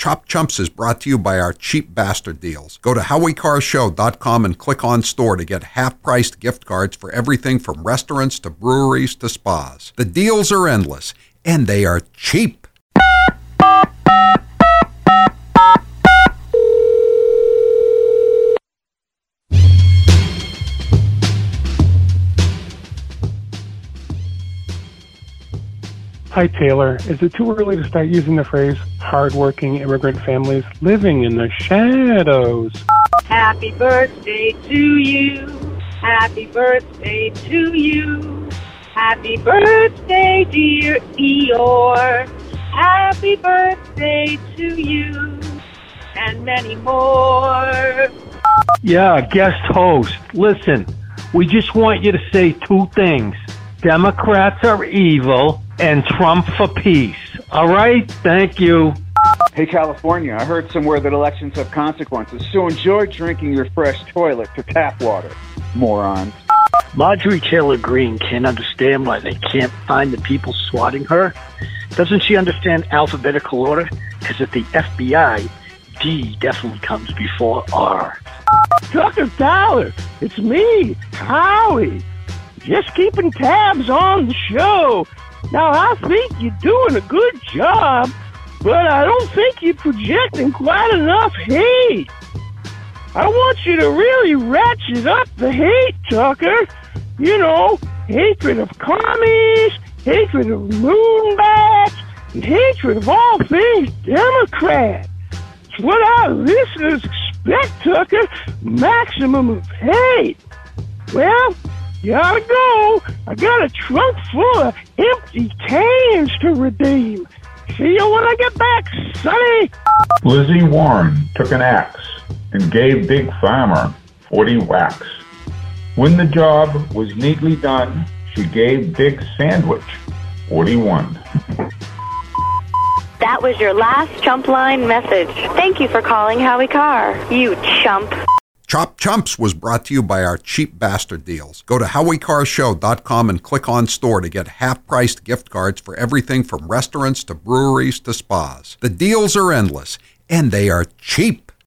Chopped Chumps is brought to you by our cheap bastard deals. Go to howiecarrshow.com and click on store to get half-priced gift cards for everything from restaurants to breweries to spas. The deals are endless and they are cheap. Hi, Taylor. Is it too early to start using the phrase hardworking immigrant families living in the shadows? Happy birthday to you. Happy birthday to you. Happy birthday, dear Eeyore. Happy birthday to you. And many more. Yeah, guest host. Listen, we just want you to say two things. Democrats are evil and Trump for peace. All right? Thank you. Hey, California, I heard somewhere that elections have consequences, so enjoy drinking your fresh toilet to tap water, morons. Marjorie Taylor Greene can't understand why they can't find the people swatting her. Doesn't she understand alphabetical order? Because at the FBI, D definitely comes before R. Tucker Tyler, it's me, Howie. Just keeping tabs on the show. Now, I think you're doing a good job, but I don't think you're projecting quite enough hate. I want you to really ratchet up the hate, Tucker. You know, hatred of commies, hatred of moonbats, and hatred of all things Democrat. It's what our listeners expect, Tucker. Maximum of hate. Well, you gotta go. I got a trunk full of empty cans to redeem. See you when I get back, Sonny. Lizzie Warren took an axe and gave Big Pharma 40 whacks. When the job was neatly done, she gave Big Sandwich 41. That was your last chump line message. Thank you for calling Howie Carr. You chump. Chopped Chumps was brought to you by our cheap bastard deals. Go to howiecarrshow.com and click on store to get half-priced gift cards for everything from restaurants to breweries to spas. The deals are endless and they are cheap.